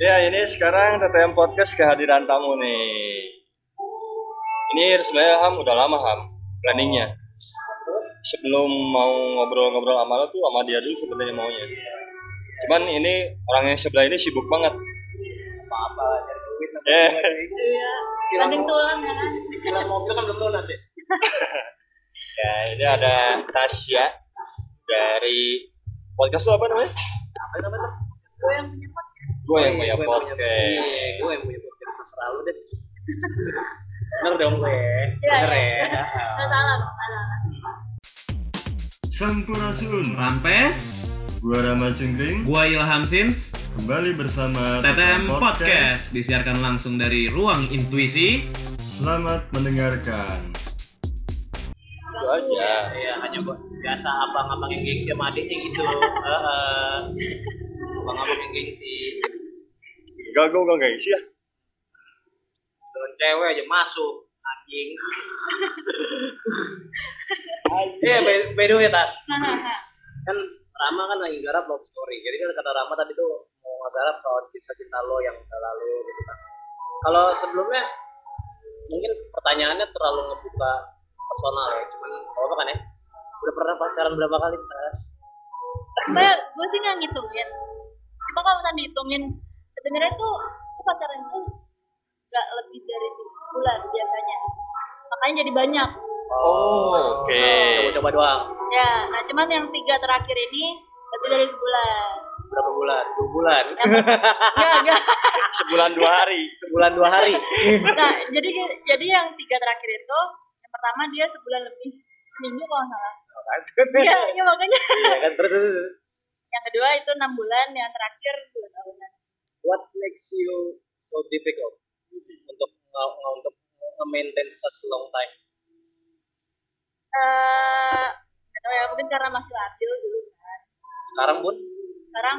Ya ini sekarang TTM Podcast kehadiran tamu nih. Ini sebenarnya Ham udah lama Ham planningnya. Sebelum mau ngobrol-ngobrol sama lo tuh sama dia dulu sebenarnya maunya. Cuman ini orang yang sebelah ini sibuk banget. apa-apa nyari duit Eh. Iya. Mo- tulang ya kan. cicilan mobil kan belum lunas ya Ya ini ada Tasya dari podcast lo apa namanya? apa namanya Gue yang punya. Gue yang punya podcast. Gue yang punya podcast. Terserah lu deh. Bener dong gue Iya, bener iya. ya. Nggak salah, nggak salah. Sampurasun Rampes, Gua Rama Cengkring gua Ilham Sins, Kembali bersama TTM Podcast. Disiarkan langsung dari Ruang Intuisi. Selamat mendengarkan. Itu aja. Iya, hanya biasa abang-abang yang gengsi sama adiknya gitu. Heeh. abang-abang yang gengsi. Gak gue gak guys ya. Dengan cewek aja masuk, anjing. Iya, by, by the way, Tas. Kan Rama kan lagi garap love story. Jadi kan kata Rama tadi tuh mau ngegarap soal kisah cinta lo yang udah lalu gitu kan. Kalau sebelumnya mungkin pertanyaannya terlalu ngebuka personal ya. Cuman gak apa kan ya? Udah pernah pacaran berapa kali, Tas? Gue sih nggak ngitungin. Cuma kalau misalnya dihitungin, sebenarnya tuh gue pacaran tuh nggak lebih dari sebulan biasanya. Makanya jadi banyak. Oh, oke. Coba-coba doang. Ya, nah cuman yang tiga terakhir ini lebih dari sebulan. Berapa bulan? Dua bulan. Enggak, enggak. Sebulan dua hari. Sebulan dua hari. Nah, jadi jadi yang tiga terakhir itu, yang pertama dia sebulan lebih seminggu kalau nggak salah. Iya, iya makanya. Iya kan terus. Yang kedua itu enam bulan, yang terakhir dua tahunan. What makes you so difficult untuk nge- untuk nge-maintain such long time? Eh, nggak tahu ya mungkin karena masih labil dulu kan. Sekarang pun, Sekarang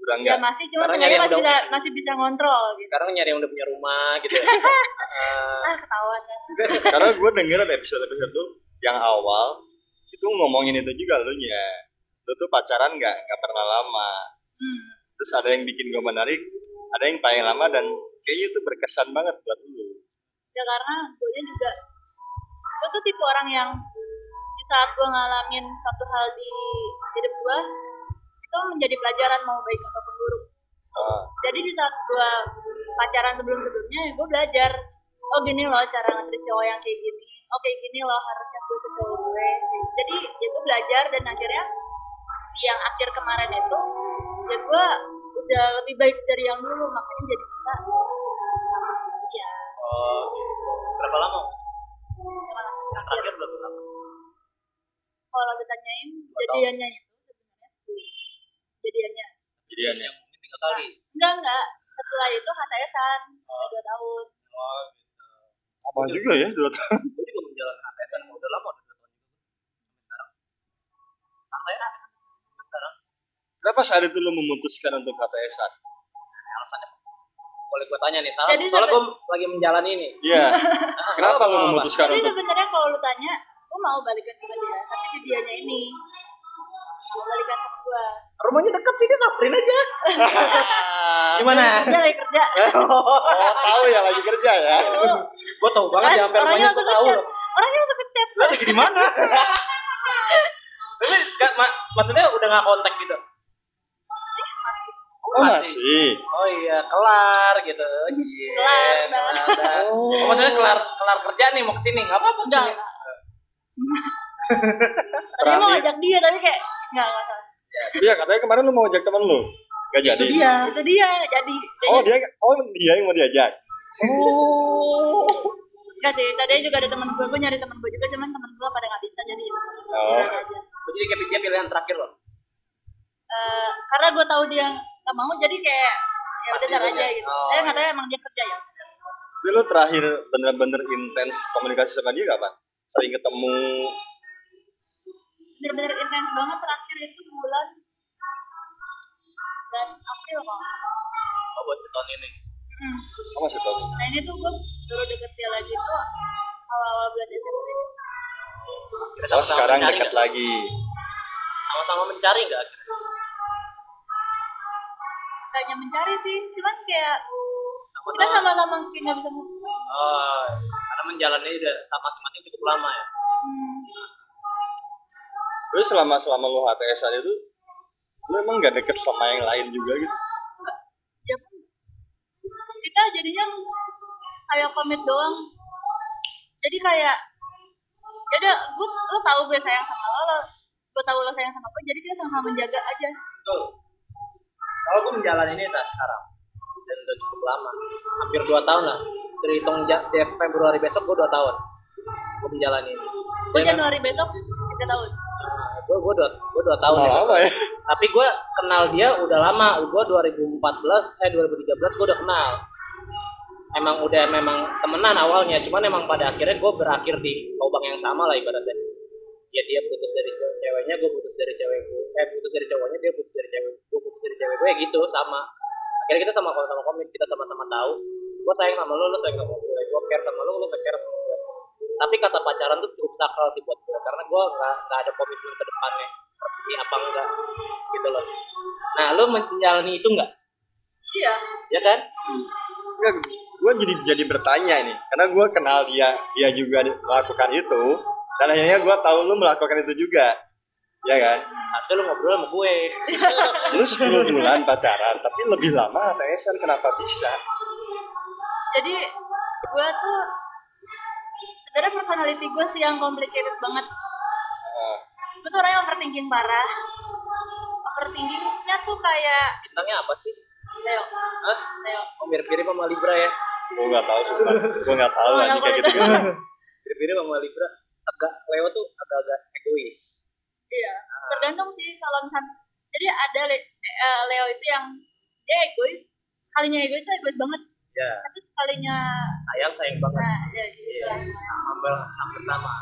Udah ya enggak. masih cuma sebenarnya masih udah- bisa masih bisa ngontrol gitu. sekarang nyari yang udah punya rumah gitu. ya. Ah, Ah ketahuan kan. Karena gue dengerin episode-episode tuh yang awal itu ngomongin itu juga lu nya. Lu tuh pacaran nggak nggak pernah lama. Hmm. Terus ada yang bikin gue menarik, ada yang paling lama dan kayaknya itu berkesan banget buat lu. Ya karena gue juga gue tuh tipe orang yang di saat gue ngalamin satu hal di hidup gue itu menjadi pelajaran mau baik ataupun buruk. Ah, jadi di saat gue pacaran sebelum sebelumnya gue belajar oh gini loh cara ngetrit cowok yang kayak gini oh kayak gini loh harusnya gue ke cowok gue jadi ya gue belajar dan akhirnya yang akhir kemarin itu ya gue udah lebih baik dari yang dulu makanya jadi bisa sama dia oh, gitu. Berapa lama? Yang terakhir berapa lama? kalau ditanyain jadiannya itu sebenarnya sebelum jadiannya jadi Terus yang mungkin tiga kali. enggak enggak setelah itu HTSan sampai dua tahun Oh, gitu. apa juga ya dua tahun. Gue juga menjalankan HTSan udah lama udah dua tahun juga. Sampai sekarang. Santai aja. Sampai sekarang. Kenapa saat itu lu memutuskan untuk HTSan? Nah, alasannya boleh gue tanya nih salah Jadi soalnya sebe- gue lagi menjalani ini Iya. Kenapa lu Apa-apa. memutuskan Jadi untuk sebenarnya kalau lu tanya, gue mau balikan sama dia, tapi si dianya ini mau balikan sama gua. rumahnya dekat sini samperin aja gimana Dia lagi kerja. Oh, tahu ya lagi kerja ya. gue tau banget Kan ya sampai orangnya rumahnya gue tahu Orangnya langsung ngechat. Lah, lagi di mana tapi seka- ma- maksudnya udah nggak kontak gitu. Oh, masih. oh iya kelar gitu Iya, Kelar, dah. dah. Oh, maksudnya kelar kelar kerja nih mau ke sini nggak apa-apa Enggak. Tadi mau ngajak dia tapi kayak enggak enggak salah. Iya, katanya kemarin lu mau ajak teman lu. Gak jadi. Itu dia Itu dia nggak jadi. Oh, dia oh dia yang mau diajak. Oh. Enggak sih, tadi juga ada teman gue, gue nyari teman gue juga, cuman teman gue pada nggak bisa jadi. Oh. Oh, jadi kayak dia pilihan terakhir loh Eh, karena gue tahu dia nggak mau, jadi kayak ya udah ntar aja. gitu. Oh, eh katanya emang dia kerja ya. Tapi lu terakhir bener-bener intens komunikasi sama dia kapan? Sering ketemu. bener-bener intens banget terakhir itu bulan dan April nggak salah. oh buat setahun ini Hmm. Oh, masih tahu. Nah ini tuh gue baru deket dia lagi tuh awal-awal bulan Desember ini. Oh, sekarang dekat nggak? lagi. sama-sama mencari nggak kayaknya mencari sih cuman kayak kita Sama-sama. kayak nggak bisa move. Oh, karena menjalani udah sama masing-masing cukup lama ya. Terus selama selama lo HTSan itu lo emang gak deket sama yang lain juga gitu ya kan kita jadinya kayak komit doang jadi kayak ya udah gue lo tahu gue sayang sama lo, lo gue tahu lo sayang sama gue jadi kita sama-sama menjaga aja Betul. Kalau gue menjalani ini tak sekarang dan udah cukup lama, hampir dua tahun lah. Terhitung dari Februari besok gue dua tahun. Gue menjalani ini. gue? Januari besok tiga tahun Nah, gue gue dua gue dua tahun. Lama ya. lama ya Tapi gue kenal dia udah lama. Gue 2014 eh 2013 gue udah kenal. Emang udah memang temenan awalnya, cuman emang pada akhirnya gue berakhir di lubang yang sama lah ibaratnya. Ya dia putus dari ce- ceweknya, gue putus dari cewek gue. Eh putus dari cowoknya, dia putus dari cewek. Gue putus dari cewek gue ya gitu sama. Akhirnya kita sama sama komit, kita sama-sama tahu. Gue sayang sama lo, lo sayang sama gue. Gue care sama lo, lo care sama gue. Tapi kata pacaran tuh cukup sakral sih buat gue, karena gue nggak nggak ada komitmen ke depannya resmi apa enggak gitu loh. Nah, lo menjalani itu enggak? iya Ya kan? Enggak, gue jadi jadi bertanya ini karena gue kenal dia dia juga melakukan itu dan akhirnya gue tahu lu melakukan itu juga. Ya kan? Harusnya lo ngobrol sama gue. lu 10 bulan pacaran tapi lebih lama HTSan kenapa bisa? Jadi gue tuh sebenarnya personality gue sih yang complicated banget. Ah, gue tuh orangnya overthinking parah. Overthinkingnya tuh kayak Bintangnya apa sih? Leo Hah? Leo Oh, mirip-mirip sama Libra ya. gue nggak tahu sumpah. Gue nggak tahu Oh, aja yang kayak gitu Mirip-mirip sama Libra. Agak Leo tuh agak-agak egois. Iya, tergantung sih kalau misal jadi ada Le- eh, Leo itu yang dia egois, sekalinya egois tuh egois banget, Ya, tapi sekalinya sayang sayang banget. nah ya gitu Iya, lah. hampir hampir sama.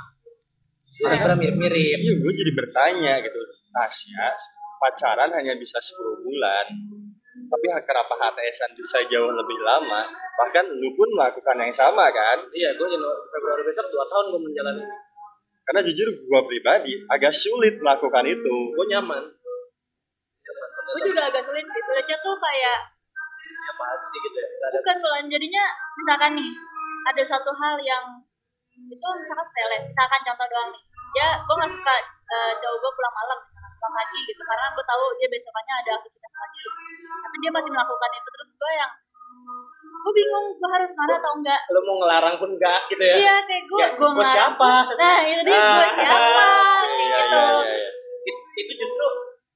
Libra mirip-mirip. iya gue jadi bertanya gitu Tasya pacaran hanya bisa 10 bulan tapi kenapa HTSan bisa jauh lebih lama bahkan lu pun melakukan yang sama kan Iya, gue Februari besok 2 tahun gue menjalani. Karena jujur gue pribadi agak sulit melakukan itu. Gue nyaman. Gue juga agak sulit sih, sulitnya tuh kayak Apaan sih gitu ya? Bukan bukan jadinya misalkan nih ada satu hal yang itu misalkan sepele, misalkan contoh doang nih, ya gue nggak suka eh, cowok gue pulang malam misalkan pulang pagi gitu. Karena gue tahu dia besokannya ada aktivitas lagi, tapi dia masih melakukan itu. Terus gue yang gue bingung gue harus marah atau enggak lo mau ngelarang pun enggak gitu ya. Iya kayak gue Ya, gue siapa? Nah itu dia gue Ah. siapa kayak iya gitu. iya iya iya. It- itu justru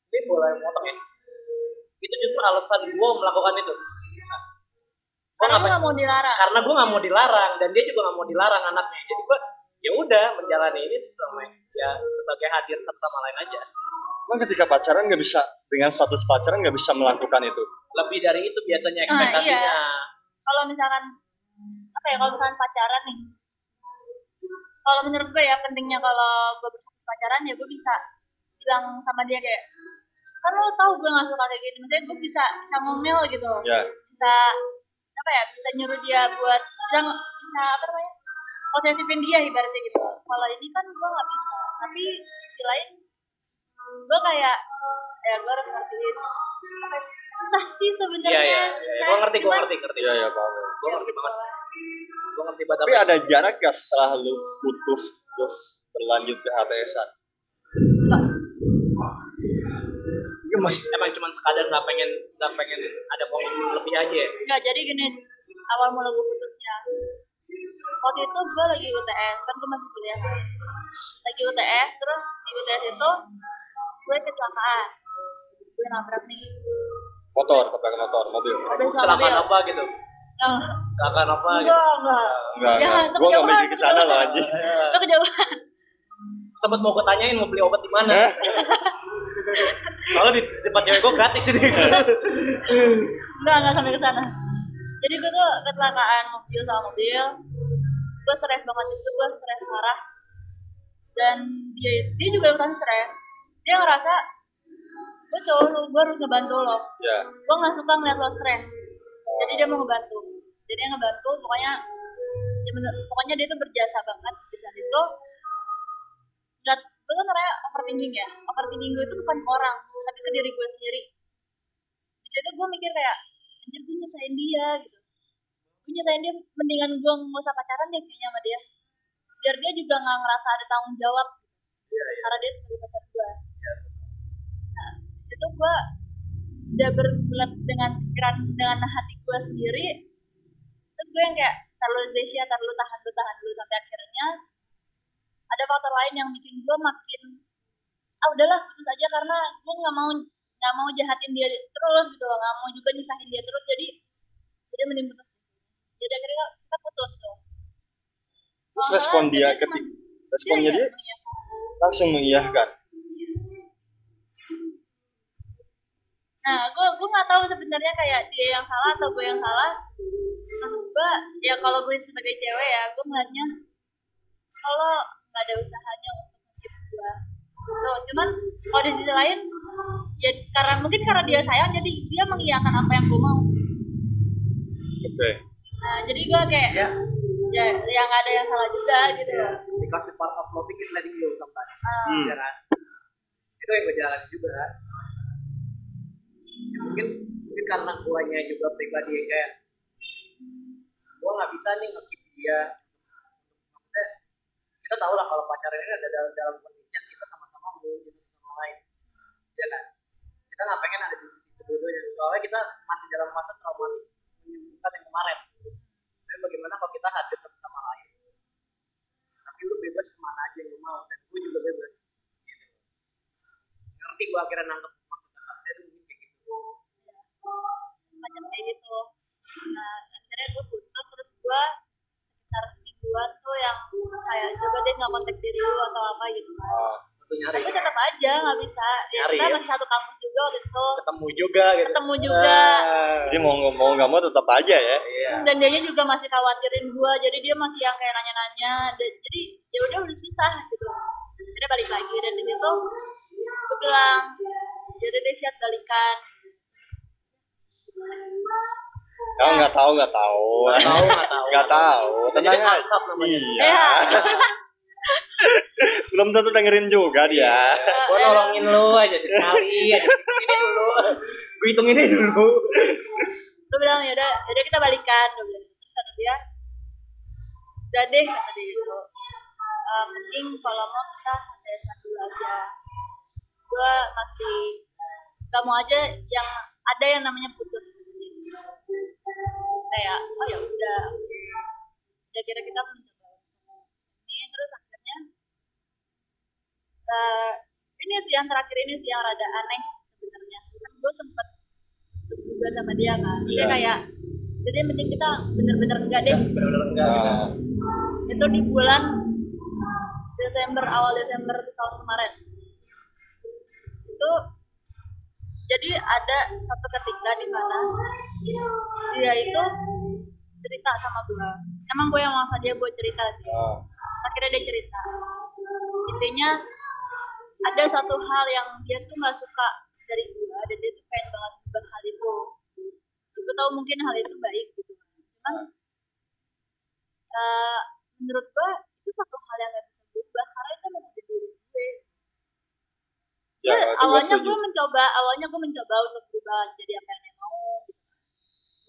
ini boleh potong ya. Itu justru alasan gue melakukan itu. Gue Karena gue gak mau dilarang. karena gue nggak mau dilarang dan dia juga nggak mau dilarang anaknya jadi gue ya udah menjalani ini sama ya sebagai hadir satu sama lain aja Emang ketika pacaran nggak bisa dengan status pacaran nggak bisa melakukan itu lebih dari itu biasanya Ah, ekspektasinya Kalau misalkan apa ya kalau misalkan pacaran nih, kalau menurut gue ya pentingnya kalau gue berstatus pacaran ya gue bisa bilang sama dia kayak kan lo tau gue gak suka kayak gini. Misalnya gue bisa bisa ngomel gitu. Ya. Bisa apa ya bisa nyuruh dia buat bisa bisa apa namanya posesifin dia ibaratnya gitu. Kalau ini kan gue nggak bisa. Tapi sisi lain gue kayak ya gue harus ngertiin apa ya, susah sih sebenarnya iya iya. susah gue ngerti gue ngerti ngerti. Iya ya paham. Gue ngerti banget. Gue ngerti banget tapi ada jarak gak setelah lu putus terus berlanjut ke HTSan Iya mas. Emang cuma sekadar nggak pengen nggak pengen ada komitmen lebih aja ya? Nggak, jadi gini awal mula gue putusnya. Waktu itu gue lagi UTS kan gue masih kuliah kan. Lagi UTS terus di UTS itu gue kecelakaan. Gue nabrak nih. Motor tabrak motor mobil. Ada kecelakaan apa gitu? Kecelakaan apa gitu? enggak. Enggak enggak Ya, enggak. gue nggak mikir ke sana loh anjing. Itu kejauhan. Sempet mau gue tanyain mau beli obat di mana? Soalnya di tempat cewek gue gratis ini. Enggak enggak sampai ke sana. Jadi gue tuh kecelakaan mobil sama mobil. Gue stres banget itu gue stres parah. Dan dia dia juga ikutan stres dia ngerasa gue cowok lu gue harus ngebantu lo. Ya. Gue nggak suka ngeliat lo stres. Jadi dia mau ngebantu. Jadi dia ngebantu pokoknya ya bener, pokoknya dia tuh berjasa banget di saat itu. Dan gue kan orangnya overthinking ya. Overthinking gue itu bukan ke orang tapi ke diri gue sendiri. Di situ gue mikir kayak anjir gue nyusahin dia gitu. Gue nyusahin dia mendingan gue nggak usah pacaran deh kayaknya sama dia. Biar dia juga nggak ngerasa ada tanggung jawab. Iya, iya. karena dia sebagai pacar gue situ gue udah berbulan dengan pikiran dengan hati gue sendiri terus gue yang kayak terlalu Desya terlalu tahan dulu tahan dulu sampai akhirnya ada faktor lain yang bikin gue makin ah udahlah putus aja karena gue nggak mau nggak mau jahatin dia terus gitu loh nggak mau juga nyusahin dia terus jadi jadi mending putus jadi akhirnya kita putus tuh Terus respon dia ketik responnya iya, dia iya. langsung mengiyakan. Nah, gue gue nggak tahu sebenarnya kayak dia yang salah atau gue yang salah. Maksud gue, ya kalau gue sebagai cewek ya, gue melihatnya kalau nggak ada usahanya untuk ngekip gue. Tuh, cuman kalau di sisi lain, ya karena mungkin karena dia sayang, jadi dia mengiyakan apa yang gue mau. Oke. Nah, jadi gue kayak Ya, ya ya nggak ada yang salah juga gitu. ya. Because the part of loving is letting go sometimes. Ya kan? Itu yang gue jalani juga. Mungkin mungkin karena guanya juga pribadi yang kayak gua nggak bisa nih ngekip dia. Maksudnya kita tahu lah kalau pacaran ini ada dalam, dalam kondisi yang kita sama-sama mengunci satu sama lain. Ya kan? Kita nggak pengen ada di sisi kedua-duanya. Soalnya kita masih dalam fase traumatik menyembuhkan yang kemarin. Tapi bagaimana kalau kita hadir satu sama lain? Tapi lu bebas ke mana aja yang mau dan gue juga bebas. Gitu. ngerti gue akhirnya nangkep maksud kakak saya itu mungkin kayak gitu semacam kayak gitu. Nah akhirnya gue putus terus gue sekitar semingguan tuh yang kayak coba deh nggak kontak diri lu atau apa gitu nyari. Tapi tetap aja nggak bisa. Ya, kita ya? masih satu kampus juga waktu itu. Ketemu juga gitu. Ketemu juga. Ah, jadi mau nggak mau nggak mau tetap aja ya. iya. Dan dia juga masih khawatirin gue jadi dia masih yang kayak nanya-nanya. Dan- jadi ya udah udah susah gitu. Akhirnya balik lagi dan di situ gue bilang jadi deh siap balikan Kamu nggak tahu nggak tahu. nggak tahu nggak tahu Nggak tahu. Tenang aja. Iya. ya Belum tentu dengerin juga dia. gue nolongin lu aja sekali ini dulu gue hitung ini dulu gue bilang ya udah ya udah kita balikan gue bilang terus kata dia udah deh kata dia itu "Eh, penting kalau mau kita ada dulu aja gue masih gak mau aja yang ada yang namanya putus. Kayak oh ya udah. Udah kira kita mencoba. Ini terus akhirnya eh, ini sih yang terakhir ini sih yang rada aneh sebenarnya. Kan gue sempet putus juga sama dia kan dia Iya. kayak jadi penting kita bener-bener enggak deh. Benar-benar enggak. Nah, itu di bulan Desember awal Desember tahun kemarin. Itu jadi ada satu ketika di mana dia itu cerita sama gue emang gue yang maksa dia gue cerita sih. Ah. akhirnya dia cerita. Intinya ada satu hal yang dia tuh nggak suka dari gue dan dia tuh pengen banget ubah hal itu. Gue tahu mungkin hal itu baik gitu. Cuman eh, menurut gue itu satu hal yang gak bisa berubah karena itu emang udah diri gue Ya, Ya, awalnya gue mencoba awalnya gue mencoba untuk berubah jadi apa yang mau gitu.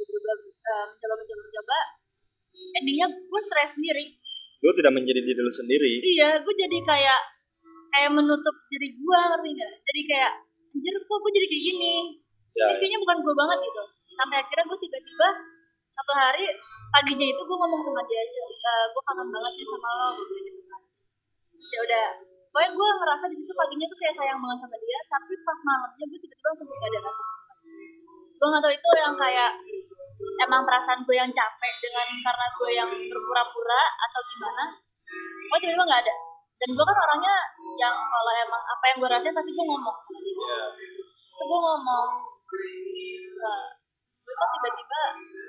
Berubah eh, mencoba mencoba mencoba. Endingnya gue stres sendiri. Lu tidak menjadi diri lu sendiri. iya gue jadi kayak kayak menutup diri gue ngerti nggak? Jadi kayak anjir kok gue jadi kayak gini? Ya, Ini kayaknya bukan gue banget gitu. Sampai akhirnya gue tiba-tiba satu hari paginya itu gue ngomong sama dia sih gue kangen banget nih sama lo gue gitu kan. Terus ya udah pokoknya gue ngerasa di situ paginya tuh kayak sayang banget sama dia tapi pas malamnya gue tiba-tiba langsung gak ada rasa sama sekali. Gue gak tau itu yang kayak emang perasaan gue yang capek dengan karena gue yang berpura-pura atau gimana gue tiba-tiba gak ada. Dan gue kan orangnya yang kalau emang apa yang gue rasain pasti gue ngomong sama dia. Ya. terus gue ngomong "Wah, gue kok tiba-tiba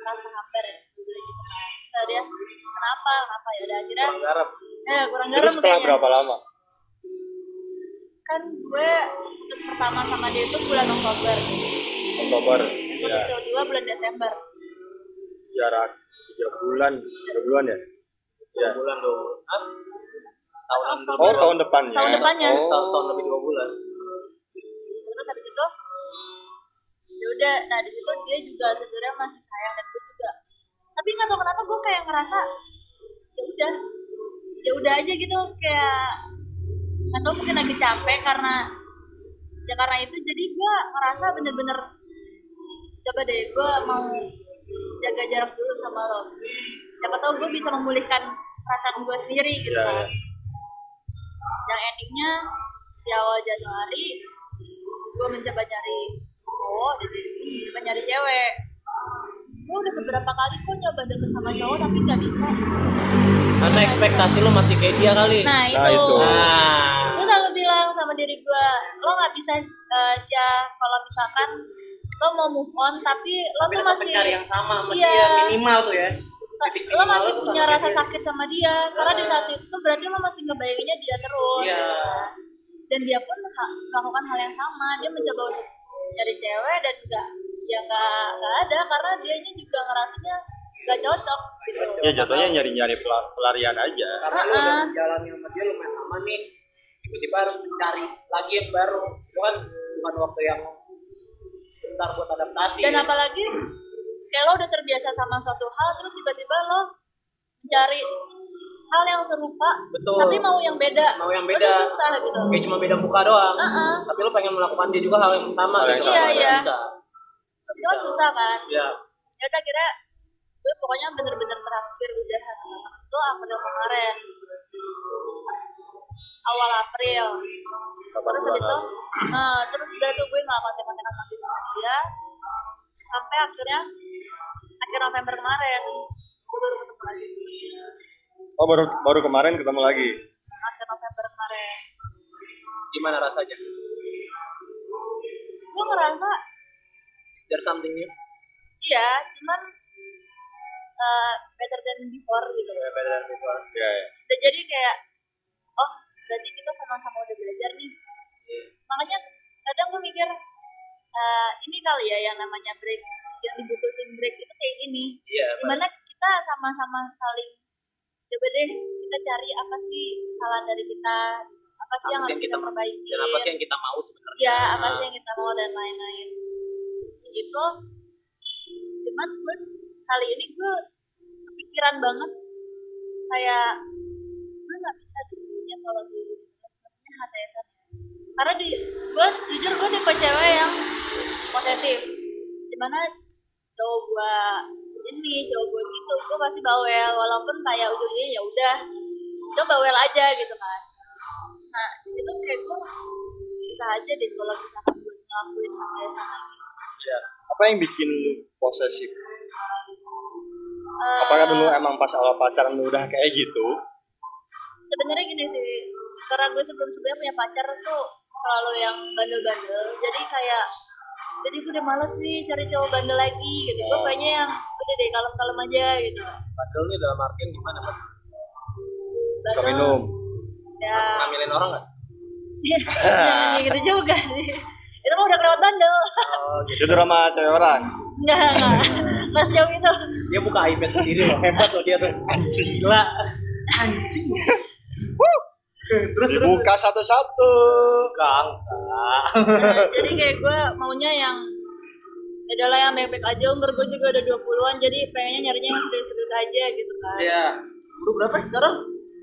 merasa hambar ya? Gue bilang gitu kan. Terus dia kenapa? Kenapa? Ya udah akhirnya kurang garam eh kurang garam setelah kayaknya. berapa lama? Kan gue putus pertama sama dia itu bulan Oktober Oktober. Ya, putus kedua bulan Desember jarak tiga bulan, tiga bulan ya. Ya. dua bulan tahunan lebih Oh dua- tahun depannya. Tahun depannya. Oh. tahun, tahun lebih dua bulan terus habis itu ya udah nah di situ dia juga sebenarnya masih sayang dan gue juga tapi nggak tahu kenapa gue kayak ngerasa ya udah ya udah aja gitu kayak tahu mungkin lagi capek karena ya karena itu jadi gue ngerasa bener-bener coba deh gue mau jaga jarak dulu sama lo. Siapa tahu gue bisa memulihkan perasaan gue sendiri gitu Iya, kan. yang endingnya di awal Januari gue mencoba nyari cowok dan gue mencoba nyari cewek. Gue udah beberapa kali kok nyoba deket sama cowok tapi nggak bisa. Karena ekspektasi lo masih kayak dia kali. nah itu, Nah, itu. Nah, gue selalu bilang sama diri gue lo nggak bisa uh, Sya kalau misalkan lo mau move on tapi lo tapi tuh masih mencari yang sama sama Iya. dia minimal tuh ya. Titik lo masih tuh punya sama rasa dia. sakit sama dia karena di saat itu berarti lo masih ngebayanginnya dia terus Iya. dan dia pun ha- melakukan hal yang sama dia mencoba untuk cari cewek dan enggak ya nggak nggak ada karena dia juga ngerasanya nggak cocok gitu ya jatuhnya nyari-nyari pelar- pelarian aja Karena lo udah menjalani sama dia lumayan lama nih. Tiba-tiba harus mencari lagi yang baru. Itu kan bukan waktu yang sebentar buat adaptasi. dan ya. apalagi kayak lo udah terbiasa sama suatu hal terus tiba-tiba lo mencari hal yang serupa Betul. tapi mau yang beda Mau yang beda. susah gitu Kayak cuma beda muka doang. Heeh. Tapi lo pengen melakukan dia juga hal yang sama Hal yang gitu. Iya, iya. bisa. Itu kan susah kan Iya. ya udah kira gue pokoknya bener-bener terakhir udah itu April kemarin awal April terus habis itu nah terus udah tuh gue nggak kontak-kontakan lagi sama dia sampai akhirnya akhir November kemarin gue baru ketemu lagi oh baru baru kemarin ketemu lagi akhir November kemarin Gimana rasanya? gue ngerasa Is there something new? iya cuman uh, better than before gitu Yeah, better than before. ya ya. Dan jadi kayak berarti kita sama-sama udah belajar nih Iya. makanya kadang gue mikir eh, ini kali ya yang namanya break yang dibutuhin break itu kayak gini Iya. di mana kita sama-sama saling coba deh kita cari apa sih kesalahan dari kita apa sih yang Apa sih harus yang kita kita- perbaiki Dan apa sih yang kita mau sebenarnya? ya apa sih yang kita mau dan lain-lain gitu cuman gue kali ini gue kepikiran banget kayak gue nggak bisa dulunya kalau di maksudnya HTSan karena di gue jujur gue tipe cewek yang posesif. Di mana cowok gue ini cowok gue gitu gue pasti bawel. Walaupun kayak ujungnya ya udah coba bawel aja gitu kan. Nah di situ kayak gue bisa aja deh kalau misalkan gue ngelakuin HTSan lagi. Iya. apa yang bikin lu posesif? Eh, apakah dulu emang pas awal pacaran lu udah kayak gitu sebenarnya gini sih karena gue sebelum sebelumnya punya pacar tuh selalu yang bandel-bandel jadi kayak jadi gue udah males nih cari cowok bandel lagi gitu gue pengennya yang udah deh kalem-kalem aja gitu Padahal ini dalam artian gimana? Pak? suka Bandel, minum ya Ngambilin orang nggak? jangan kayak gitu juga sih itu mah udah kelewat bandel Oh, gitu. itu sama cewek orang enggak enggak nggak sejauh itu Dia buka iPad sendiri loh. Hebat loh dia tuh. anjing Gila. Anjing. Terus terus dibuka satu-satu Enggak, enggak. Nah, jadi kayak gue maunya yang ya udahlah yang baik-baik aja umur gue juga udah 20-an jadi pengennya nyarinya yang serius-serius aja gitu kan Iya. Lu berapa sekarang?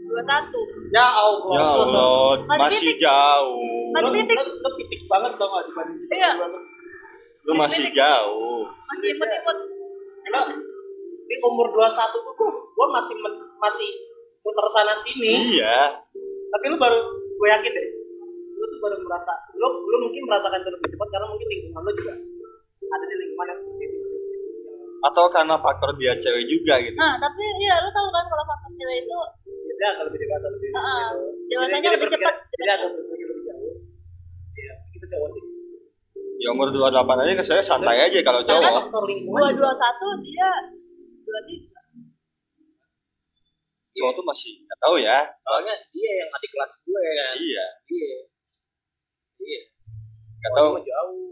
21 Ya Allah. ya Allah Masih masih jauh Masih Lu, titik. lu, pitik banget dong dibanding kita Iya. lu masih jauh masih imut-imut. Di umur 21 tuh gua, gua masih men- masih muter sana sini. iya Tapi lu baru gue yakin deh. Lu tuh baru merasa lu lu mungkin merasakan itu lebih cepat karena mungkin lingkungan lu juga ada di lingkungan yang seperti itu. atau karena faktor dia cewek juga gitu nah tapi iya lu tahu kan kalau faktor cewek itu Biasanya agak lebih dewasa lebih ah. gitu. Dewasanya lebih cepat. Jadi agak berpikir lebih jauh. Iya, kita cowok sih. ya umur 28 aja ke saya santai aja kalau Karena cowok faktor lingkungan dua juga. dua satu dia dua tiga cowok tuh masih nggak tahu ya Soalnya dia yang adik kelas gue kan. iya Iya. Iya. nggak tahu jauh.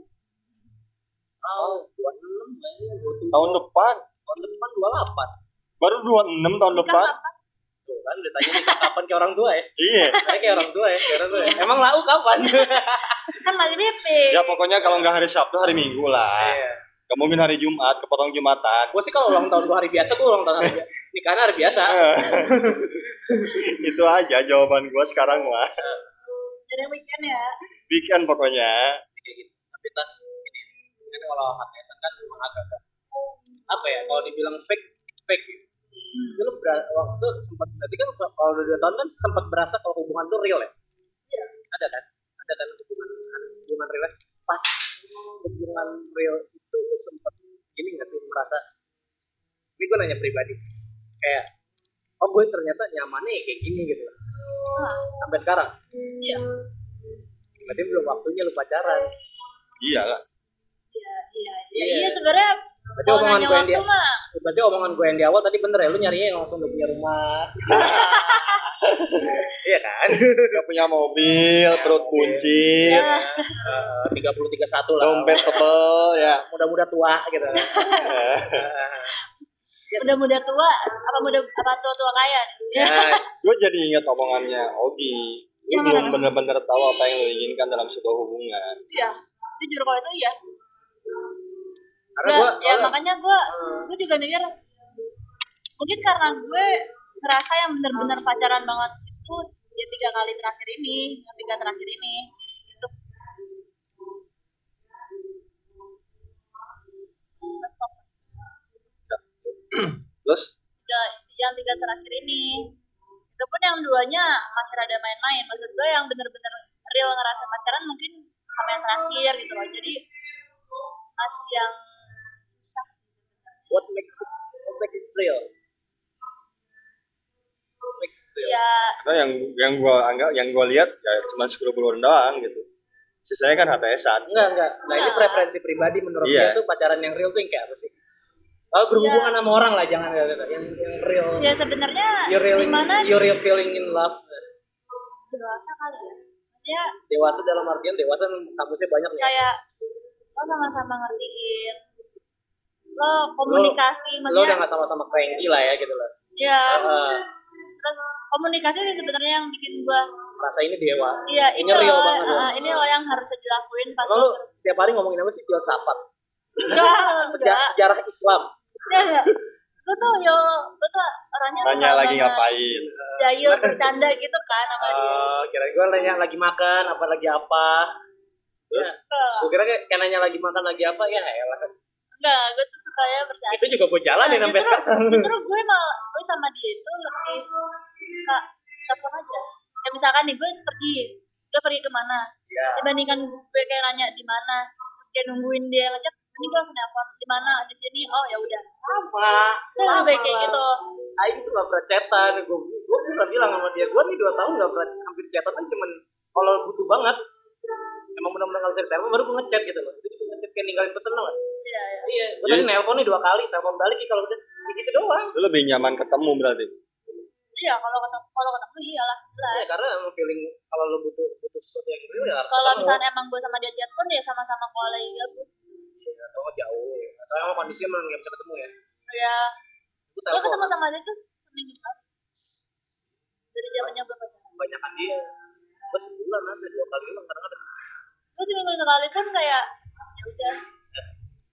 Oh, 26 kayaknya. 27. tahun depan tahun depan 28. baru 26 tahun nikah depan kapan Tuh kan ditanya nikah kapan kayak orang tua ya iya Kayak kayak orang tua ya kayak orang tua ya emang lau kapan kan masih meeting ya pokoknya kalau nggak hari Sabtu hari Minggu lah Iya. Gak mungkin hari Jumat kepotong Jumatan. Gue sih kalau ulang tahun gue hari biasa gue ulang tahun hari biasa nikahnya hari biasa. Itu aja jawaban gua sekarang mah jadi weekend ya? Weekend pokoknya. Kayak gitu. Tapi tas ini kan kalau HTS kan memang agak apa ya kalau dibilang fake fake gitu. Itu lu waktu itu sempat berarti kan kalau udah dua tahun kan sempat berasa kalau hubungan tuh real ya? Iya. ada kan? Ada kan hubungan hubungan real? Pas hubungan real itu lu sempat ini nggak sih merasa ini gue nanya pribadi. Kayak oh gue ternyata nyamannya ya kayak gini gitu. Ah, sampai sekarang. Iya. Berarti belum waktunya lu pacaran. Iya lah iya iya. Iya. iya iya sebenarnya berarti omongan gue yang di berarti omongan gue yang di awal tadi bener ya lu nyarinya yang langsung udah punya rumah iya kan? Gak punya mobil perut buncit ya tiga puluh tiga satu lah. Dompet tebel ya. Muda-muda tua gitu. Muda-muda tua apa muda apa tua-tua kaya? Nih? yes gue jadi ingat omongannya Ogi. Lu Yang belum bener-bener tahu apa yang lu inginkan dalam sebuah hubungan. Iya. Jujur kalau itu iya. Karena Nggak, gue ya makanya gue gue juga mikir mungkin karena gue ngerasa yang benar-benar pacaran banget itu ya tiga kali terakhir ini yang tiga terakhir ini itu. Terus? Tiga yang tiga terakhir ini. Itu pun yang duanya masih rada main-main. Maksud gue yang bener-bener real ngerasa pacaran mungkin sama yang terakhir gitu loh. Jadi masih yang susah sih sebenarnya. What make it what make it real What make it real ya. Karena yang yang gue anggap yang gue lihat ya cuma 10 bulan doang gitu. Sisanya kan HTSan enggak enggak. Nah ini Enggak. preferensi pribadi menurut Iya. dia tuh pacaran yang real tuh yang kayak apa sih? Kalau berhubungan sama orang lah jangan yang, yang real. Ya sebenarnya you real di mana you real feeling in love. Dewasa kali ya. Maksudnya dewasa dalam artian dewasa kamusnya banyak nih. Kayak lo sama-sama ngertiin lo komunikasi lo udah maksudnya nggak sama-sama cranky lah ya gitu lah. Ya Eh, terus komunikasi sih sebenarnya yang bikin gua rasa ini dewa iya Ini ini real loh, banget ya. uh, ini loh yang harus dilakuin pas Kalau lu setiap hari ngomongin apa sih? Filsafat. Enggak Seja- enggak. sejarah Islam. Enggak enggak. Gue tuh yo gue tuh orangnya tanya suka lagi ngapain. Jayul bercanda gitu kan sama dia. Oh, kira gue nanya lagi makan apa lagi apa. Terus? Gue kira kayak, kayak nanya lagi makan lagi apa ya elah enggak gue tuh suka ya bercanda. Itu juga gue jalanin sampai justru, sekarang. justru gue mal gue sama dia itu lebih suka telepon aja. Kayak misalkan nih gue pergi gue pergi ke mana ya dibandingkan gue kayak nanya di mana terus kayak nungguin dia ngechat ini gue langsung nelfon di mana? Di sini? Oh ya udah. Sama. Gue lebih baik kayak gitu. Aing tuh gak pernah chatan gue gue pernah bilang sama dia gue nih dua tahun gak pernah hampir chatan kan cuman kalau butuh banget emang benar-benar gak bisa ditelepon baru gue ngechat gitu loh. Itu juga ngechat kayak ninggalin pesan loh iya iya. Iya. gue tadi nelpon nih dua kali telepon balik kalau udah gitu doang. Lu lebih nyaman ketemu berarti? Iya kalau ketemu kalau ketemu iyalah. Ya karena emang feeling kalau lo butuh butuh sesuatu yang real ya harus kalau misalnya emang gue sama dia chat pun ya sama-sama kalau lagi gabut Iya, atau nggak jauh. Ya. atau emang kondisinya memang nggak bisa ketemu ya? Ya gue ketemu sama dia tuh seminggu sekali. Dari zamannya gue pacaran. Kebanyakan dia. Gue sebulan ada dua kali doang kadang-kadang. Gue seminggu sekali pun kayak ya udah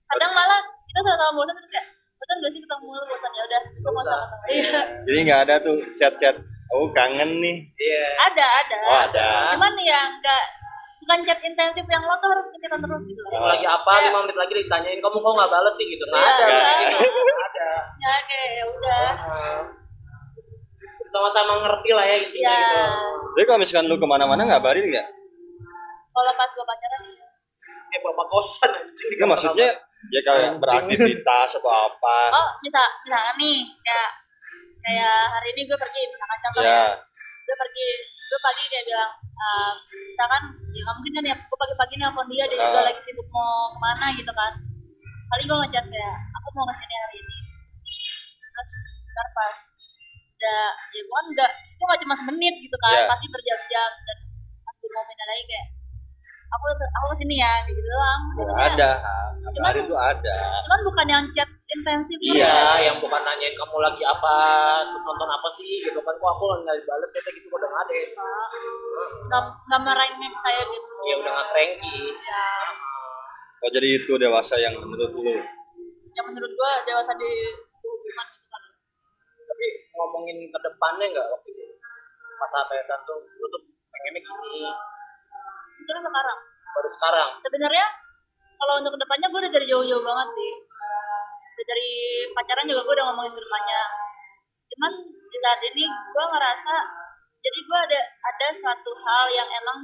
kadang malah kita sama-sama bosan terus kayak bosan gak sih ketemu lu bosan. Ya udah gue mau usah. sama-sama iya. Jadi nggak ada tuh chat-chat oh kangen nih. Iya. Ada ada. Oh ada. Cuman ya enggak bukan chat intensif yang lo tuh harus ngecetan terus gitu. Yang Ah. lagi apa lima menit lagi ditanyain kamu kok nggak balas sih? gitu. Nggak Iya, ada. Nggak. Kayak ada. gitu. Nggak ya kayak ya udah. Ah. sama-sama ngerti lah ya intinya ya gitu. Jadi kalau misalkan lu ke mana-mana ngabarin nggak? Kalau pas gue pacaran ya kayak bapak kosan anjing. Nggak, maksudnya ya kayak beraktivitas atau apa oh misal misalkan nih kayak kayak hari ini gue pergi misalkan contoh ya gue pergi gue pagi kayak bilang ehm, misalkan ya nggak mungkin kan ya gue pagi-pagi nelfon dia dia juga Ah. lagi sibuk mau ke mana gitu kan paling gue ngechat kayak aku mau ke sini hari ini terus ntar pas udah ya gue enggak itu nggak cuma semenit gitu kan Ya. pasti berjam-jam dan pas gue mau pindah lagi kayak aku aku ke sini ya gitu doang Maksudnya, ada Ha. ngabarin tuh ada cuman bukan yang chat intensif Iya, yang bukan nanyain kamu lagi apa, nonton apa sih gitu kan. Kok aku nggak dibales chatnya gitu kok udah nggak ada. nggak nggak merengek kayak gitu Ya udah nggak cranky. ya Oh, jadi itu dewasa yang menurut lu. yang menurut gua dewasa di hubungan gitu kan Tapi ngomongin ke depannya nggak waktu itu? Pas ATSan tuh, lu tuh pengennya gini. Kan sekarang Baru sekarang. sebenarnya kalau untuk ke depannya gue udah dari jauh-jauh banget sih udah dari pacaran juga gue udah ngomongin ke depannya cuman di saat ini gue ngerasa jadi gue ada ada suatu hal yang emang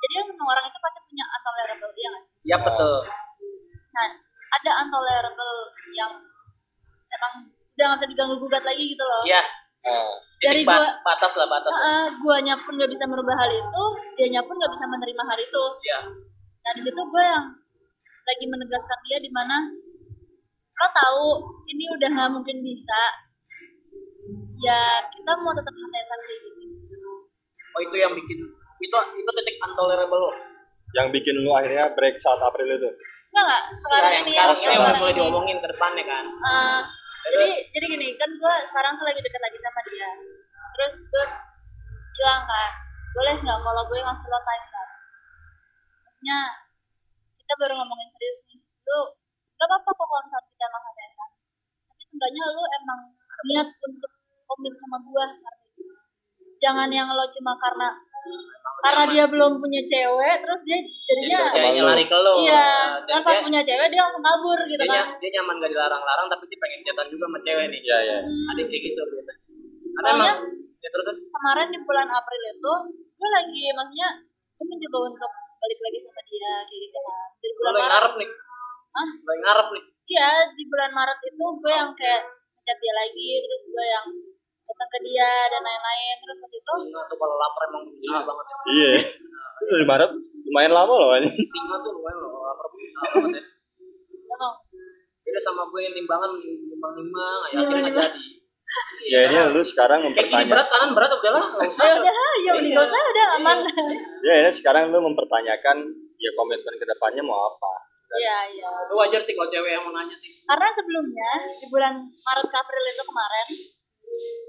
jadi semua orang itu pasti punya intolerable dia nggak sih Ya betul. nah ada intolerable yang emang udah nggak bisa diganggu gugat lagi gitu loh Iya. Ah, dari gua batas lah batas. uh, guanya pun nggak bisa merubah hal itu dianya pun nggak bisa menerima hal itu Iya. Nah di situ gue yang lagi menegaskan dia di mana lo tahu ini udah nggak mungkin bisa ya kita mau tetap HTSan kayak gitu Oh itu yang bikin itu itu titik intolerable lo. yang bikin lu akhirnya break saat April itu. Enggak nggak sekarang Nah, yang ini sekarang yang mulai ini. diomongin ke depannya kan. Eh, jadi jadi gini kan gue sekarang tuh lagi dekat lagi sama dia. Terus gue bilang kan boleh nggak kalau gue ngasih lo time kan maksudnya kita baru ngomongin serius nih. Lu gak apa-apa kok kalau misalnya kita emang HTSan tapi seenggaknya lu emang niat untuk komit sama gue jangan yang lo cuma karena karena dia belum punya cewek terus dia jadinya Jadi ceweknya lari ke lo. iya Dan kan pas dia, punya cewek dia langsung kabur gitu dia, kan dia nyaman gak dilarang-larang tapi dia pengen chatan juga sama cewek nih. Iya, iya. Ada yang kayak gitu biasanya. Ada emang ya terus terus. kemarin di bulan April itu gue lagi maksudnya gue mencoba untuk balik lagi sama dia kayak gitu kan di bulan Maret ngarep nih. Yang ngarep nih. iya di bulan Maret itu gue yang kayak chat dia lagi terus gue yang datang ke dia dan lain-lain terus waktu itu Singa tuh kalau lapar emang berusaha banget ya. Iya. Itu dari Maret lumayan lama loh ini. Singa tuh lumayan loh lapar banget ya. ngomong Beda sama gue yang timbangan nimbang-nimbang, ya Iya, akhirnya nggak jadi. Ya ini lu sekarang Kayak gini mempertanya. berat kanan berat udahlah nggak usah. ya udah ya udah nggak usah udah aman Ya ini sekarang lu mempertanyakan ya komitmen ke depannya mau apa. iya iya Itu wajar sih kalau cewek yang mau nanya sih. karena sebelumnya di bulan Maret April itu kemarin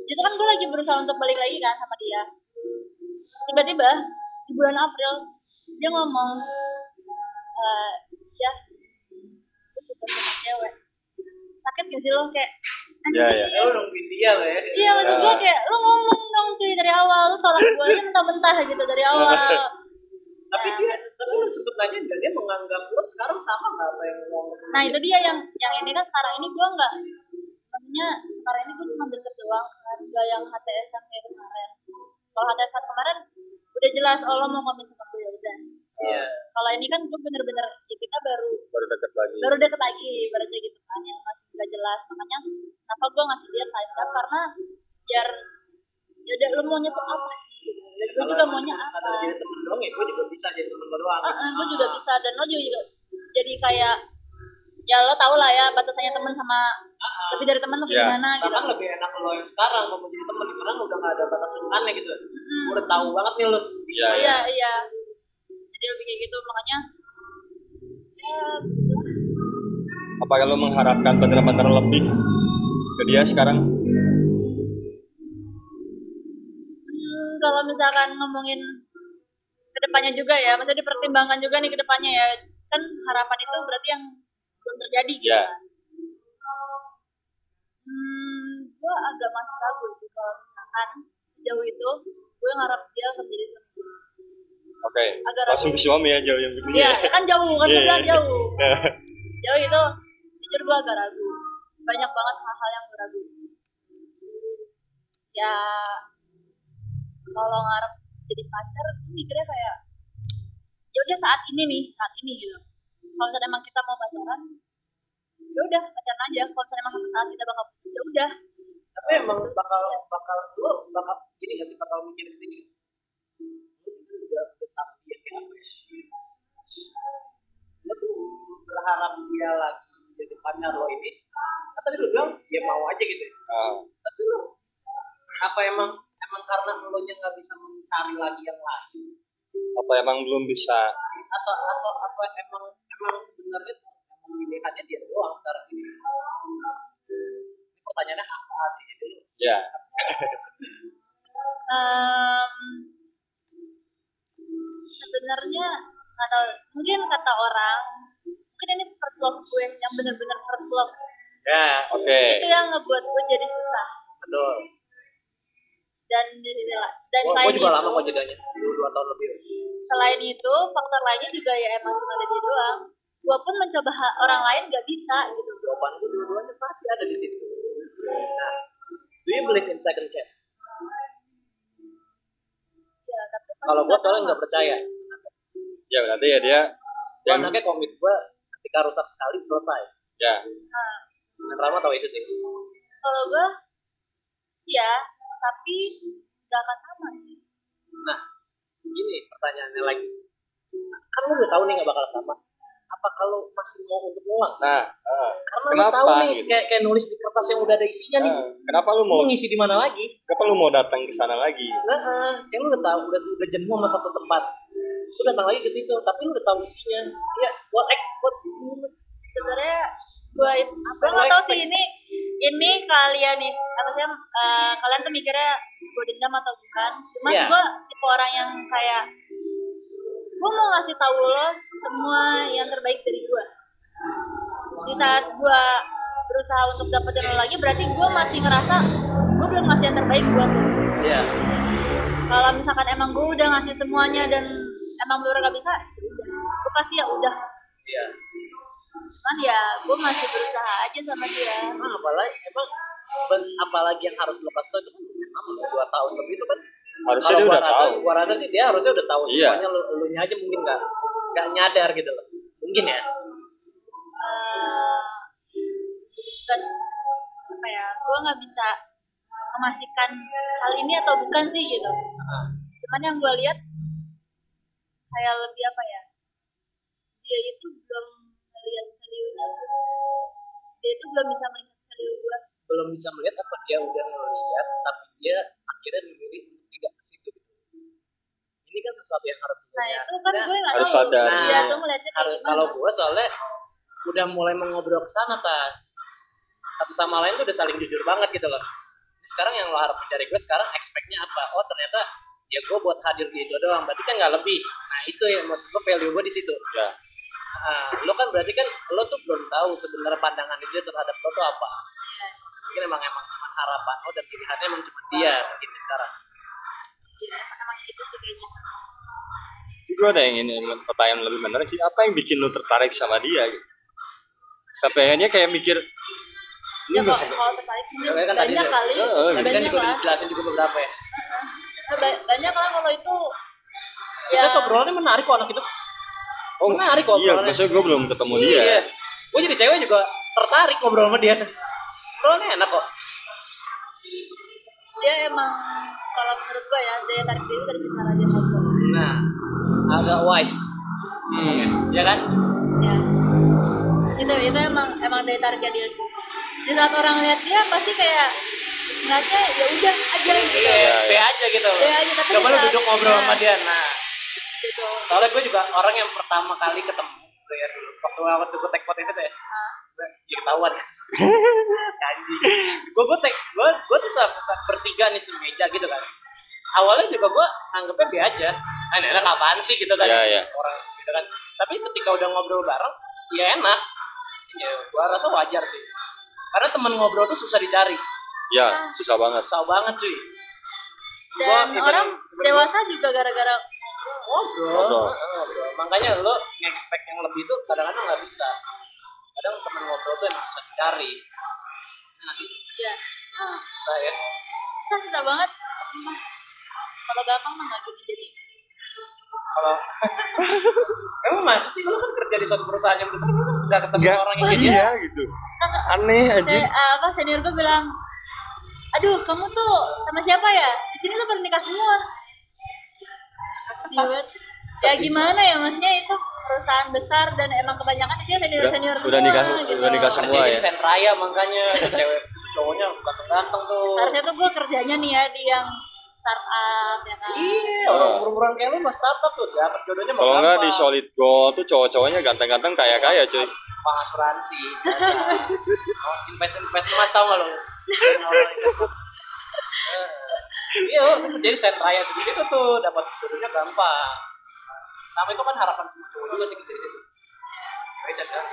itu kan gue lagi berusaha untuk balik lagi kan sama dia tiba-tiba di bulan April dia ngomong eh ya gue suka sama cewek sakit gak sih lo kayak Ya ya. Ya lu nungguin dia lo ya. iya maksud gue kayak lo ngomong dong cuy dari awal lo tolak gue aja mentah-mentah gitu dari awal Tapi Ya. dia, tapi lu sempet nanya dia menganggap lu sekarang sama nggak apa yang ngomong? Nah itu dia yang yang ini kan sekarang ini gue nggak maksudnya sekarang ini gue cuma deket doang kan gak yang HTS yang kayak kemarin. Kalau HTS kemarin udah jelas oh lo mau ngomongin sama gue ya udah. Iya. Kalau ini kan gue bener-bener ya kita baru Baru deket lagi. baru deket lagi ibaratnya gitu kan yang masih gak jelas makanya kenapa gue ngasih dia time up karena biar ya udah lo maunya tuh apa sih gitu. Dan gue juga maunya apa. Jadi temen doang ya, gue juga bisa jadi temen lo doang. Ah, gue juga bisa dan lo juga, juga jadi kayak ya lo tau lah ya batasannya temen sama lebih dari temen tuh Ya. gimana gitu Bahkan lebih enak lo yang sekarang mau jadi temen karena udah nggak ada batas urutannya gitu. Gue udah tahu banget nih lo. Iya ya. iya iya jadi lebih kayak gitu makanya ya gitu lah. Apakah lu mengharapkan bener-bener lebih ke dia sekarang? Hmm, kalau misalkan ngomongin ke depannya juga ya maksudnya dipertimbangkan juga nih ke depannya ya kan harapan itu berarti yang belum terjadi gitu Ya. kan hmm gue agak masih ragu sih kalau misalkan sejauh itu gue ngarap dia akan jadi suami gue Oke. Agak Langsung ke suami ya jauh yang begini Iya, ya. kan jauh kan bilang iya. jauh. Jauh itu jujur gue agak ragu. Banyak banget hal-hal yang gue ragu. Ya kalau ngarep jadi pacar, gue mikirnya kayak ya udah saat ini nih, saat ini gitu. Kalau misalnya emang kita mau pacaran, ya udah pacaran aja. Kalau misalnya emang saat kita bakal putus, ya udah. Tapi emang bakal bakal lo bakal gini gak sih bakal mikir ke sini. Lo kan udah tetap dia kayak apa ya? Lo tuh berharap dia lagi jadi pacar lo ini. Kan tadi lo bilang ya mau aja gitu ya. Ah, tapi lo apa emang emang karena lo nya nggak bisa mencari lagi yang lain apa emang belum bisa? Em, sebenarnya atau mungkin kata orang mungkin ini first love gue yang bener-bener first love Ya, Oke. itu yang ngebuat gue jadi susah betul. dan dan Gue selain juga itu lama kok jedanya, dua, dua tahun lebih. selain itu faktor lainnya juga ya emang cuma ada dia doang gue pun mencoba orang lain gak bisa gitu Jawaban gue dua-duanya pasti ada di situ. Nah, do you believe in second chance? ya tapi pasti Kalau gue nggak soalnya nggak percaya. Ya berarti ya dia Gue yang anaknya komit gue ketika rusak sekali selesai. ya Nah, Dan Rama tahu itu sih. kalau gue ya tapi gak akan sama sih Nah, gini pertanyaannya lagi. Kan lu udah tahu nih nggak bakal sama. Apa kalau masih mau untuk ngulang? nah ah. Karena Kenapa, lu tahu nih gitu? kayak, kayak nulis di kertas yang udah ada isinya nih. Ah, kenapa lu mau Mau ngisi di mana lagi? kenapa lu mau datang ke sana lagi Nah, kayak lu udah tahu udah udah jenuh sama satu tempat. Lu datang lagi ke situ, tapi lu udah tahu isinya. Ya, what ex what sebenarnya gue gue Apa nggak tahu sih ini ini kalian nih apa sih eh, kalian tuh mikirnya sebuah dendam atau bukan cuman Iya. gue tipe orang yang kayak gue mau ngasih tahu lo semua yang terbaik dari gue di saat gue berusaha untuk dapetin lo lagi berarti gue masih ngerasa gue belum ngasih yang terbaik buat lo. Ya, kalau misalkan emang gue udah ngasih semuanya dan emang bener gak bisa ya gue pasti ya udah. Iya. cuman ya gue masih berusaha aja sama dia. Emang apalagi emang apalagi yang harus lo kasih tau itu kan lama dua tahun lebih itu kan harusnya dia gua udah rasa, tahu Gua rasa sih dia harusnya udah tahu Iya. semuanya lu, lu aja mungkin nggak nggak nyadar gitu loh. Mungkin ya. eh, dan apa ya gue nggak bisa memastikan hal ini atau bukan sih gitu Ah, cuman yang gue lihat kayak lebih apa ya dia itu belum melihat value nya dia itu belum bisa melihat value gue belum bisa melihat apa dia udah ngeliat tapi dia akhirnya memilih untuk tidak ke situ gitu. Ini kan sesuatu yang harus nah itu kan Nah, gue nggak harus tahu. sadar. dia Nah, melihatnya harus- gimana? kalau gue soalnya udah mulai mengobrol ke sana tas satu sama lain tuh udah saling jujur banget gitu loh. Jadi sekarang yang lo harapin dari gue sekarang expect-nya apa? Oh ternyata ya gue buat hadir di itu doang. Berarti kan nggak lebih. Nah itu yang maksud gue value gue di situ. Ya. Nah, lo kan berarti kan lo tuh belum tahu sebenarnya pandangan dia terhadap lo tuh apa. Iya, mungkin emang emang cuma harapan lo dan pilihannya emang cuma dia mungkin sekarang. Iya, emang, gitu sih kayaknya gue ada yang ini pertanyaan lebih menarik sih. Apa yang bikin lu tertarik sama dia gitu? Sampai akhirnya kayak mikir lu ya kalau sampai kalau tertarik Ya, kan tadi banyak dia- kali. Heeh, ya, tadi kan banyak juga lah. dijelasin juga beberapa ya. Ba- banyak lah kalau itu. Ya. saya obrolannya menarik kok anak itu. Oh menarik kok iya maksudnya gue belum ketemu dia. Iya. Gue jadi cewek juga tertarik ngobrol sama dia. Ngobrolnya enak kok. dia emang kalau menurut gue ya daya tarik dia itu dari cara dia ngobrol. Nah, agak wise. Hmm. Ya kan? ya itu itu emang emang daya tariknya dia di saat orang lihat dia pasti kayak ngeliatnya ya udah aja gitu Iya, Iya, iya. aja gitu. Be aja, tapi Coba lu duduk ngobrol nah. sama dia. Nah, gitu soalnya gue juga orang yang pertama kali ketemu ya dulu. Waktu waktu gue take podcast itu ya. Jadi ketahuan kan. Anjing. Gue gue take gue gue tuh bertiga nih semeja gitu kan. Awalnya juga gue anggapnya be aja. Ah, ini enak apaan sih gitu kan. Iya, iya. Orang gitu kan. Tapi ketika udah ngobrol bareng, ya enak. Ya, gue rasa wajar sih. Karena teman ngobrol tuh susah dicari. ya susah banget Susah banget cuy. dan Gua- orang even- dewasa juga gara-gara ngobrol, Ngobrol. Heeh, ngobrol. makanya lo nge-expect yang lebih tuh kadang-kadang nggak bisa kadang temen ngobrol tuh emang susah dicari nah, sih ya ah, susah ya susah susah banget sumpah kalau gampang mah nggak gitu jadi kalau emang masih sih? Lo kan kerja di suatu perusahaan yang besar masa udah ketemu Enggak, orang yang kayak gitu iya gitu. Aneh anjing. Se- ah, apa senior gue bilang aduh kamu tuh sama siapa ya? Di sini tuh pada nikah semua. Iya, banget. ya gimana ya? Maksudnya itu perusahaan besar dan emang kebanyakan sini senior Udah- senior udah semua nikah- gitu. udah nikah semua. Ya. sen raya makanya cewek cowoknya ganteng-ganteng tuh. Harusnya tuh gue kerjanya nih ya di yang startup ya kan? Iya orang umur-umuran kayak lu mas startup tuh dapet jodohnya mah kalau nggak di solid gold tuh cowok-cowoknya ganteng-ganteng kaya-kaya cuy. Pak asuransi oh, invest invest emas tau gak lo iya itu jadi set raya sedikit tuh dapat jodohnya gampang. Sama itu kan harapan semua cowok juga sih situ cewek dan kan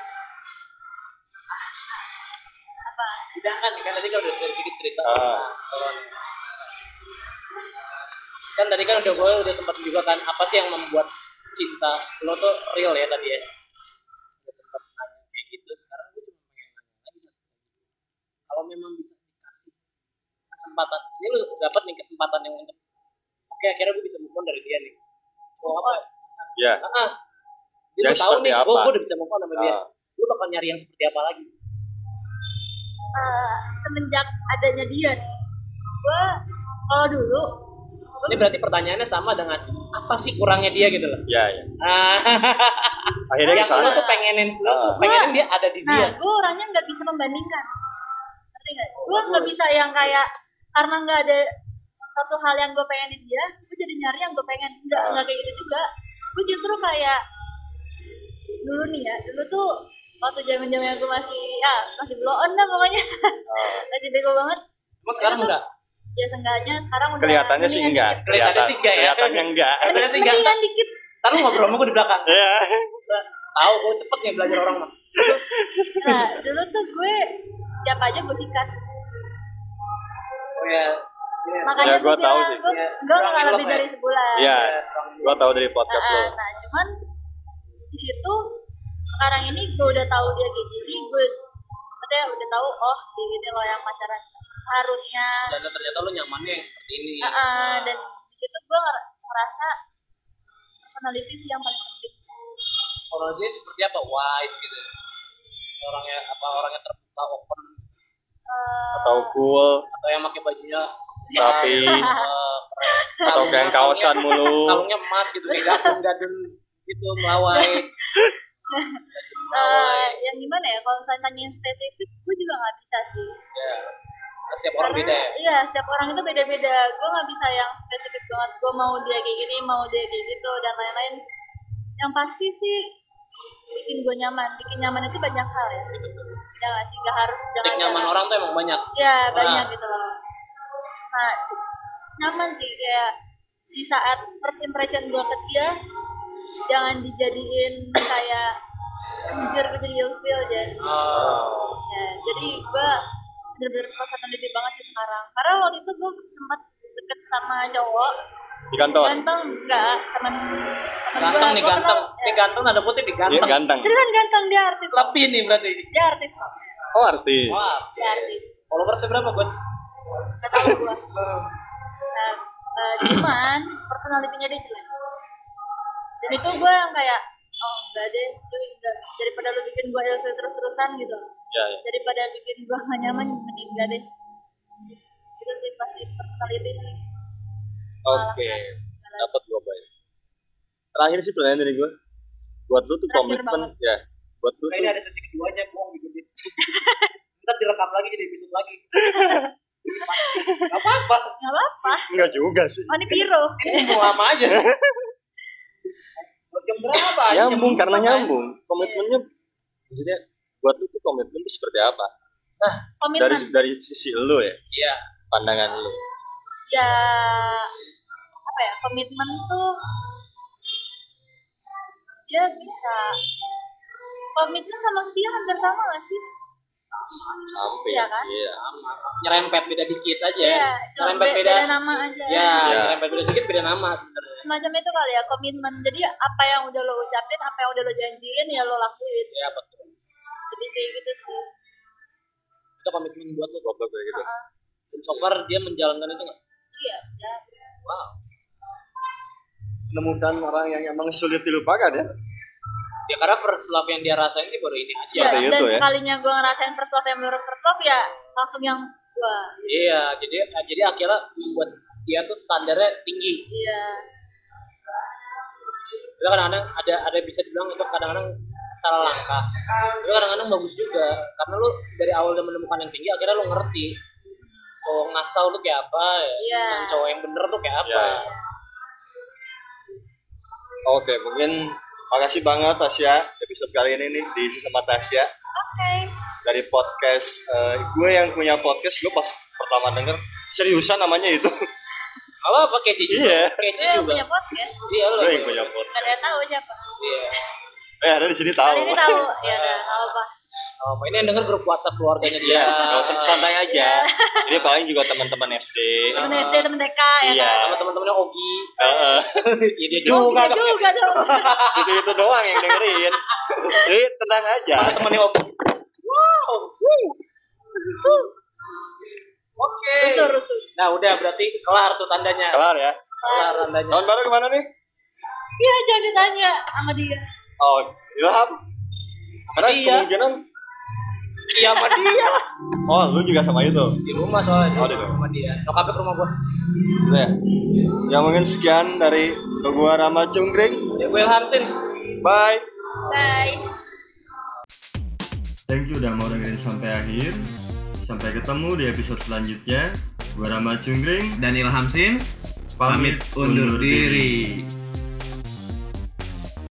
apa? Tidak kan kan tadi kan udah sedikit cerita. Ah. kalau kan tadi kan udah gue udah sempat juga kan apa sih yang membuat cinta lo tuh real ya tadi ya udah sempat nanya kayak gitu sekarang gue cuma pengen nanya lagi kalau memang bisa dikasih kesempatan ini lo dapat nih kesempatan yang untuk oke akhirnya gue bisa move on dari dia nih oh apa Ya. ah, ah. Dia Yang tahu nih, gue, gue udah bisa move on sama dia. Ah. Lu bakal nyari yang seperti apa lagi? Eh, semenjak adanya dia nih gue kalau dulu Ini berarti pertanyaannya sama dengan apa sih kurangnya dia gitu loh. Ya, ya. Akhirnya yang lo sana. tuh pengenin, lo tuh Ah. pengenin dia ada di nah dia. gue orangnya nggak bisa membandingkan ngerti nggak gue nggak bisa yang kayak karena nggak ada satu hal yang gue pengen di dia gue jadi nyari yang gue pengen nggak Ah. nggak kayak gitu juga gue justru kayak dulu nih ya dulu tuh waktu zaman zaman gue masih ya masih blow on dah pokoknya masih bego banget Emang sekarang enggak? Ya seenggaknya sekarang udah Kelihatannya sih enggak. dikit. Kelihatannya sih enggak ya. Kelihatannya enggak. Kelihatannya sih enggak. mendingan dikit Ntar lu ngobrol sama gue di belakang. Ya. Tahu gue cepet nih belajar orang mah. nah dulu tuh gue siapa aja gue sikat Oh ya. Ini, makanya Ya, gua gue tahu sih. gue Ya, gue nggak love lebih ya. dari sebulan Iya. ya, orang- Gua tahu dari podcast Nah, lo. nah cuman di situ sekarang ini gue udah tahu dia kayak gini gue maksudnya udah tahu oh kayak gini loh yang pacaran seharusnya Dan ternyata lu nyamannya yang seperti ini. Ah, ah, dan di situ gue nger- ngerasa personality sih yang paling penting Kalau dia seperti apa? Wise gitu. Orangnya apa? Orangnya terbuka, open, Eh, Atau cool, atau yang pakai bajunya rapi, eh, atau kayak kaosan mulu. kalungnya emas gitu kayak gadun-gadun gitu melawai eh, yang gimana ya kalau misalnya tanyain spesifik gue juga nggak bisa sih Nah, setiap orang beda ya? Iya setiap orang itu beda-beda. Gue nggak bisa yang spesifik banget. Gue mau dia kayak gini mau dia kayak gitu dan lain-lain. Yang pasti sih bikin gue nyaman. Bikin nyaman itu banyak hal ya. Ya nggak sih? Nggak harus jangan nyaman orang tuh emang banyak. Ya banyak Nah. gitu loh. Nah nyaman sih. Kayak di saat first impression gue ke dia jangan dijadiin kayak anjir gue jadi jadi Oh, ya jadi gue bener-bener personality banget sih sekarang. Karena waktu itu gue sempat deket sama cowok. Di kantor. ganteng enggak. Teman teman ganteng nih gua ganteng. kenal- ya. ganteng ada putih Iya ganteng. Ganteng. Seriusan ganteng dia artis. Lebih nih berarti. Dia artis kok. Oh artis. wah. Dia artis. Followersnya berapa buat gak tau gue nah, eh, cuman personalitinya dia jelek. Dan itu gue yang kayak oh enggak deh cuy enggak daripada lu bikin gue ilfeel terus-terusan gitu Ya, ya. daripada bikin gue gak nyaman mending enggak deh itu sih pasti personality sih Oke. Dapat gua poin. Terakhir sih pertanyaan dari gua. Buat lu tuh komitmen ya. Buat lu ini tuh ada sesi keduanya bohong gitu dia ntar direkam lagi jadi episode lagi Gak apa-apa nggak apa-apa enggak juga sih. oh ini piro ini mau lama aja berapa? Nyambung karena berapa? nyambung. Komitmennya maksudnya buat lu tuh komitmen tuh seperti apa? komitmen Dari dari sisi lu ya, iya pandangan lu. ya apa ya komitmen tuh dia bisa komitmen sama setia hampir sama gak sih Sampai. Iya kan? Iya. sama nyerempet beda dikit aja Iya, nyerempet be- beda, beda nama aja ya, Iya. nyerempet beda dikit beda nama sebenarnya semacam itu kali ya komitmen jadi apa yang udah lo ucapin apa yang udah lo janjiin ya lo lakuin ya betul jadi kayak gitu sih itu komitmen buat lo Buat kayak gitu. dan so far dia menjalankan itu nggak iya ya. wow Menemukan orang yang emang sulit dilupakan ya. Ya karena first love yang dia rasain sih baru ini aja. Seperti dan itu ya. sekalinya gue ngerasain first love yang menurut first love ya langsung yang wah iya jadi jadi akhirnya membuat dia tuh standarnya tinggi. Iya. Itu kadang-kadang ada ada bisa dibilang itu kadang-kadang salah langkah. Itu kadang-kadang bagus juga. Karena lu dari awal udah menemukan yang tinggi akhirnya lu ngerti cowok ngasal tuh kayak apa ya dan cowok yang bener tuh kayak apa. Iya, iya. Oke, mungkin makasih banget Tasya episode kali ini nih diisi sama Tasya oke dari podcast eh, gue yang punya podcast gue pas pertama denger seriusan namanya itu Kalau apa kece juga? Iya. Kece yang juga. punya podcast. Iya lo. Gue yang punya pot. Gak ada yang tahu siapa. Iya. Eh ada di sini tahu. ini tahu. Ya udah, nggak apa. Oh, ini yang denger grup WhatsApp keluarganya dia. Iya, usah santai aja. Ini paling juga teman-teman SD. Temen SD, temen TK ya Iya. kan. Sama teman-temannya Ogi. Heeh. Iya dia Oh, juga. gila juga dong. itu itu doang yang dengerin. Jadi tenang aja. Temannya Ogi. Wow. Oke. Rusuh, rusuh. Nah udah berarti kelar tuh tandanya. Kelar ya. Kelar tandanya. Tahun baru ke mana nih? Iya, jangan ditanya sama dia. Oh, Ilham. Karena Iya. kemungkinan Iya sama dia. Oh, lu juga sama itu. Di rumah soalnya. Oh, di rumah. Sama dia. Nyokapnya ke rumah gua. Gitu ya. Ya mungkin sekian dari gua Rama Cungkring. Ya gue Ilham Sins. Bye. Bye. Thank you udah mau dengerin sampai akhir. Sampai ketemu di episode selanjutnya. Gua Rama Cungkring. Dan Ilham Sims pamit undur diri.